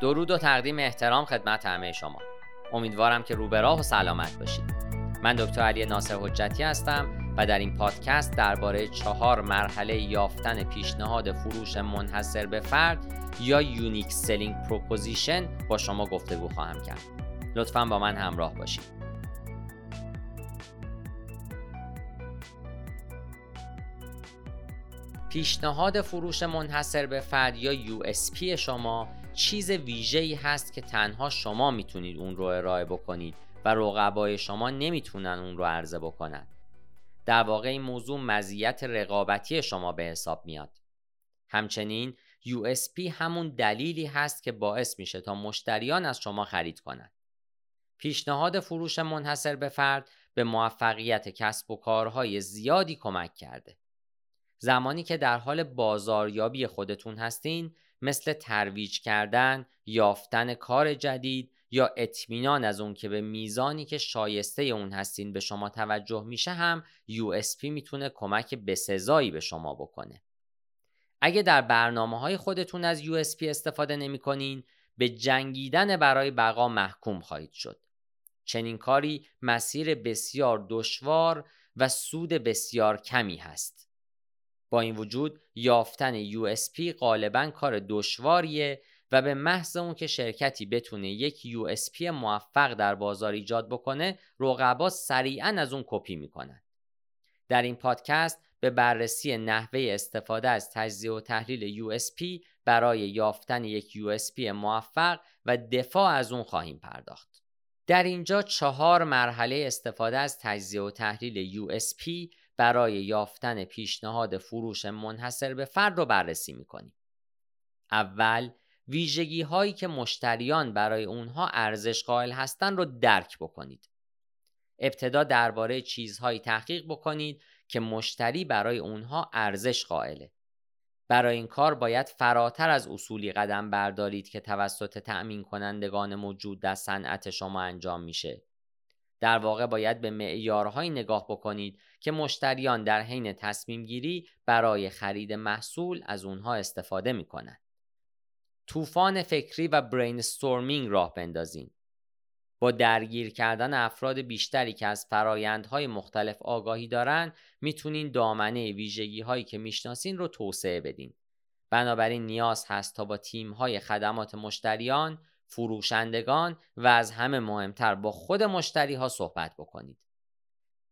درود و تقدیم احترام خدمت همه شما. امیدوارم که روبراه و سلامت باشید. من دکتر علی ناصر حجتی هستم و در این پادکست درباره چهار مرحله یافتن پیشنهاد فروش منحصر به فرد یا unique selling proposition با شما گفتگو خواهم کرد. لطفا با من همراه باشید. پیشنهاد فروش منحصر به فرد یا USP شما چیز ویژه‌ای هست که تنها شما می‌تونید اون رو ارائه بکنید و رقبای شما نمی‌تونن اون رو عرضه بکنن. در واقع این موضوع مزیت رقابتی شما به حساب میاد. همچنین USP همون دلیلی هست که باعث میشه تا مشتریان از شما خرید کنند. پیشنهاد فروش منحصر به فرد به موفقیت کسب و کارهای زیادی کمک کرده. زمانی که در حال بازاریابی خودتون هستین مثل ترویج کردن، یافتن کار جدید یا اطمینان از اون که به میزانی که شایسته اون هستین به شما توجه میشه هم USP می‌تونه کمک بسزایی به شما بکنه. اگه در برنامه های خودتون از USP استفاده نمی کنین به جنگیدن برای بقا محکوم خواهید شد. چنین کاری مسیر بسیار دشوار و سود بسیار کمی هست. با این وجود یافتن USP غالبا کار دشواریه و به محض اون که شرکتی بتونه یک USP موفق در بازار ایجاد بکنه رقبا سریعا از اون کپی می‌کنن. در این پادکست به بررسی نحوه استفاده از تجزیه و تحلیل USP برای یافتن یک USP موفق و دفاع از اون خواهیم پرداخت. در اینجا چهار مرحله استفاده از تجزیه و تحلیل USP برای یافتن پیشنهاد فروش منحصر به فرد رو بررسی می‌کنیم. اول ویژگی هایی که مشتریان برای اونها ارزش قائل هستند رو درک بکنید. ابتدا درباره چیزهایی تحقیق بکنید که مشتری برای اونها ارزش قائله. برای این کار باید فراتر از اصولی قدم بردارید که توسط تأمین کنندگان موجود در صنعت شما انجام میشه. در واقع باید به معیارهایی نگاه بکنید که مشتریان در حین تصمیم گیری برای خرید محصول از اونها استفاده می کنند. طوفان فکری و برینستورمینگ راه بندازین. با درگیر کردن افراد بیشتری که از فرایندهای مختلف آگاهی دارند می‌تونین دامنه ویژگی هایی که می‌شناسین رو توسعه بدین. بنابراین نیاز هست تا با تیم های خدمات مشتریان فروشندگان و از همه مهمتر با خود مشتری ها صحبت بکنید.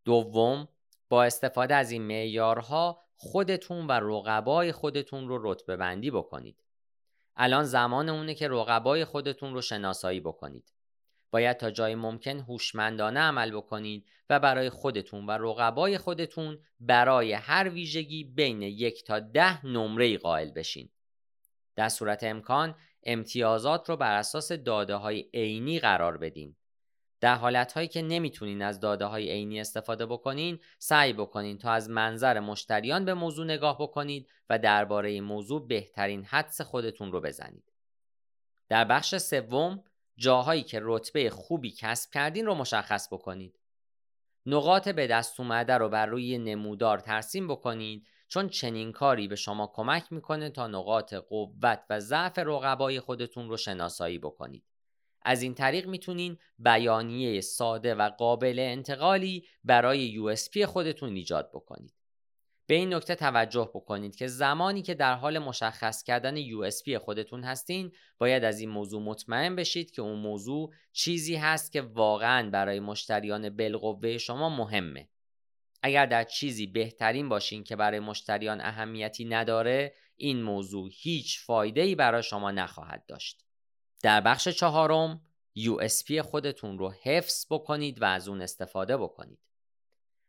دوم با استفاده از این معیارها خودتون و رقبای خودتون رو رتبه بندی بکنید. الان زمان اونه که رقبای خودتون رو شناسایی بکنید. باید تا جای ممکن هوشمندانه عمل بکنید و برای خودتون و رقبای خودتون برای هر ویژگی بین یک تا ده نمره قائل بشین. در صورت امکان امتیازات رو بر اساس داده های عینی قرار بدین. در حالت هایی که نمی‌تونین از داده های عینی استفاده بکنین سعی بکنین تا از منظر مشتریان به موضوع نگاه بکنید و درباره این موضوع بهترین حدس خودتون رو بزنید. در بخش سوم جاهایی که رتبه خوبی کسب کردین رو مشخص بکنید. نقاط به دست اومده رو بر روی نمودار ترسیم بکنید چون چنین کاری به شما کمک می‌کنه تا نقاط قوت و ضعف رقبای خودتون رو شناسایی بکنید. از این طریق می‌تونین بیانیه ساده و قابل انتقالی برای USP خودتون ایجاد بکنید. به این نکته توجه بکنید که زمانی که در حال مشخص کردن USP خودتون هستین باید از این موضوع مطمئن بشید که اون موضوع چیزی هست که واقعا برای مشتریان بالقوه شما مهمه اگر در چیزی بهترین باشین که برای مشتریان اهمیتی نداره این موضوع هیچ فایده ای برای شما نخواهد داشت. در بخش چهارم USP خودتون رو حفظ بکنید و از اون استفاده بکنید.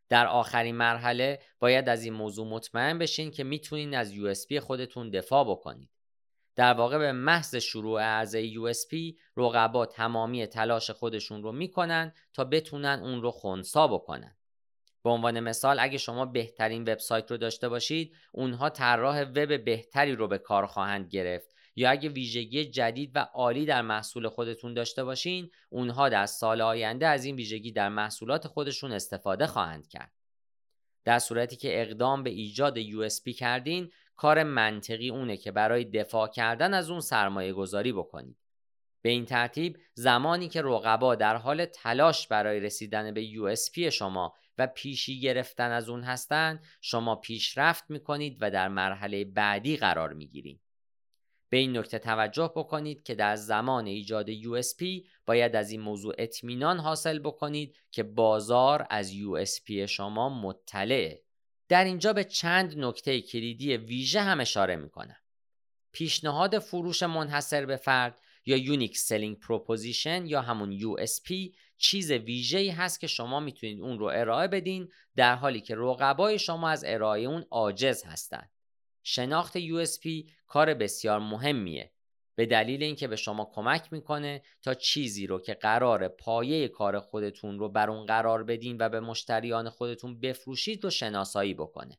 در آخرین مرحله باید از این موضوع مطمئن بشین که می‌تونین از USP خودتون دفاع بکنید. در واقع به محض شروع عرضه USP رقبا تمامی تلاش خودشون رو می‌کنن تا بتونن اون رو خونسا بکنن. به عنوان مثال اگه شما بهترین وبسایت رو داشته باشید اونها طراح وب بهتری رو به کار خواهند گرفت. یا اگه ویژگی جدید و عالی در محصول خودتون داشته باشین اونها در سال آینده از این ویژگی در محصولات خودشون استفاده خواهند کرد. در صورتی که اقدام به ایجاد USP کردین کار منطقی اونه که برای دفاع کردن از اون سرمایه گذاری بکنید. به این ترتیب زمانی که رقبا در حال تلاش برای رسیدن به USP شما و پیشی گرفتن از اون هستند شما پیشرفت می‌کنید و در مرحله بعدی قرار می‌گیرید. به این نکته توجه بکنید که در زمان ایجاد USP باید از این موضوع اطمینان حاصل بکنید که بازار از USP شما مطلعه. در اینجا به چند نکته کلیدی ویژه هم اشاره می‌کنم. پیشنهاد فروش منحصر به فرد یا unique selling proposition یا همون USP چیز ویژه‌ای هست که شما می‌تونید اون رو ارائه بدین در حالی که رقبای شما از ارائه اون عاجز هستند. شناخت USP کار بسیار مهمیه به دلیل اینکه به شما کمک می‌کنه تا چیزی رو که قرار پایه کار خودتون رو بر اون قرار بدین و به مشتریان خودتون بفروشید رو شناسایی بکنه.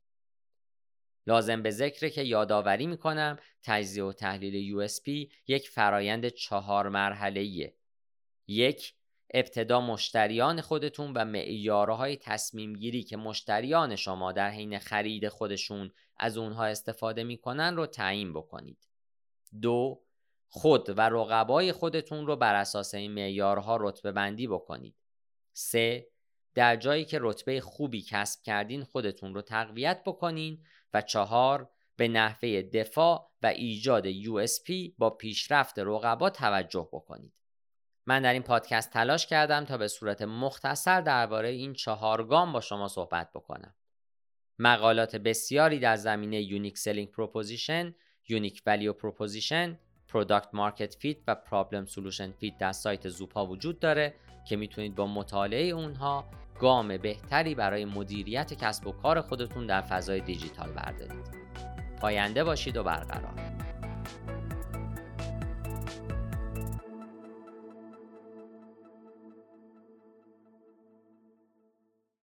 لازم به ذکره که یادآوری می‌کنم تجزیه و تحلیل USP یک فرایند چهار مرحله یک ابتدا مشتریان خودتون و معیارهای تصمیم گیری که مشتریان شما در حین خرید خودشون از اونها استفاده می‌کنن رو تعیین بکنید. دو خود و رقبای خودتون رو بر اساس این معیارها رتبه بندی بکنید. سه در جایی که رتبه خوبی کسب کردین خودتون رو تقویت بکنین و چهار به نحوه دفاع و ایجاد USP با پیشرفت رقبا توجه بکنید. من در این پادکست تلاش کردم تا به صورت مختصر درباره این چهار گام با شما صحبت بکنم. مقالات بسیاری در زمینه unique selling proposition، unique value proposition، product market fit و problem solution fit در سایت زوپا وجود داره که می‌تونید با مطالعه اونها گام بهتری برای مدیریت کسب و کار خودتون در فضای دیجیتال بردارید. پاینده باشید و برقرار.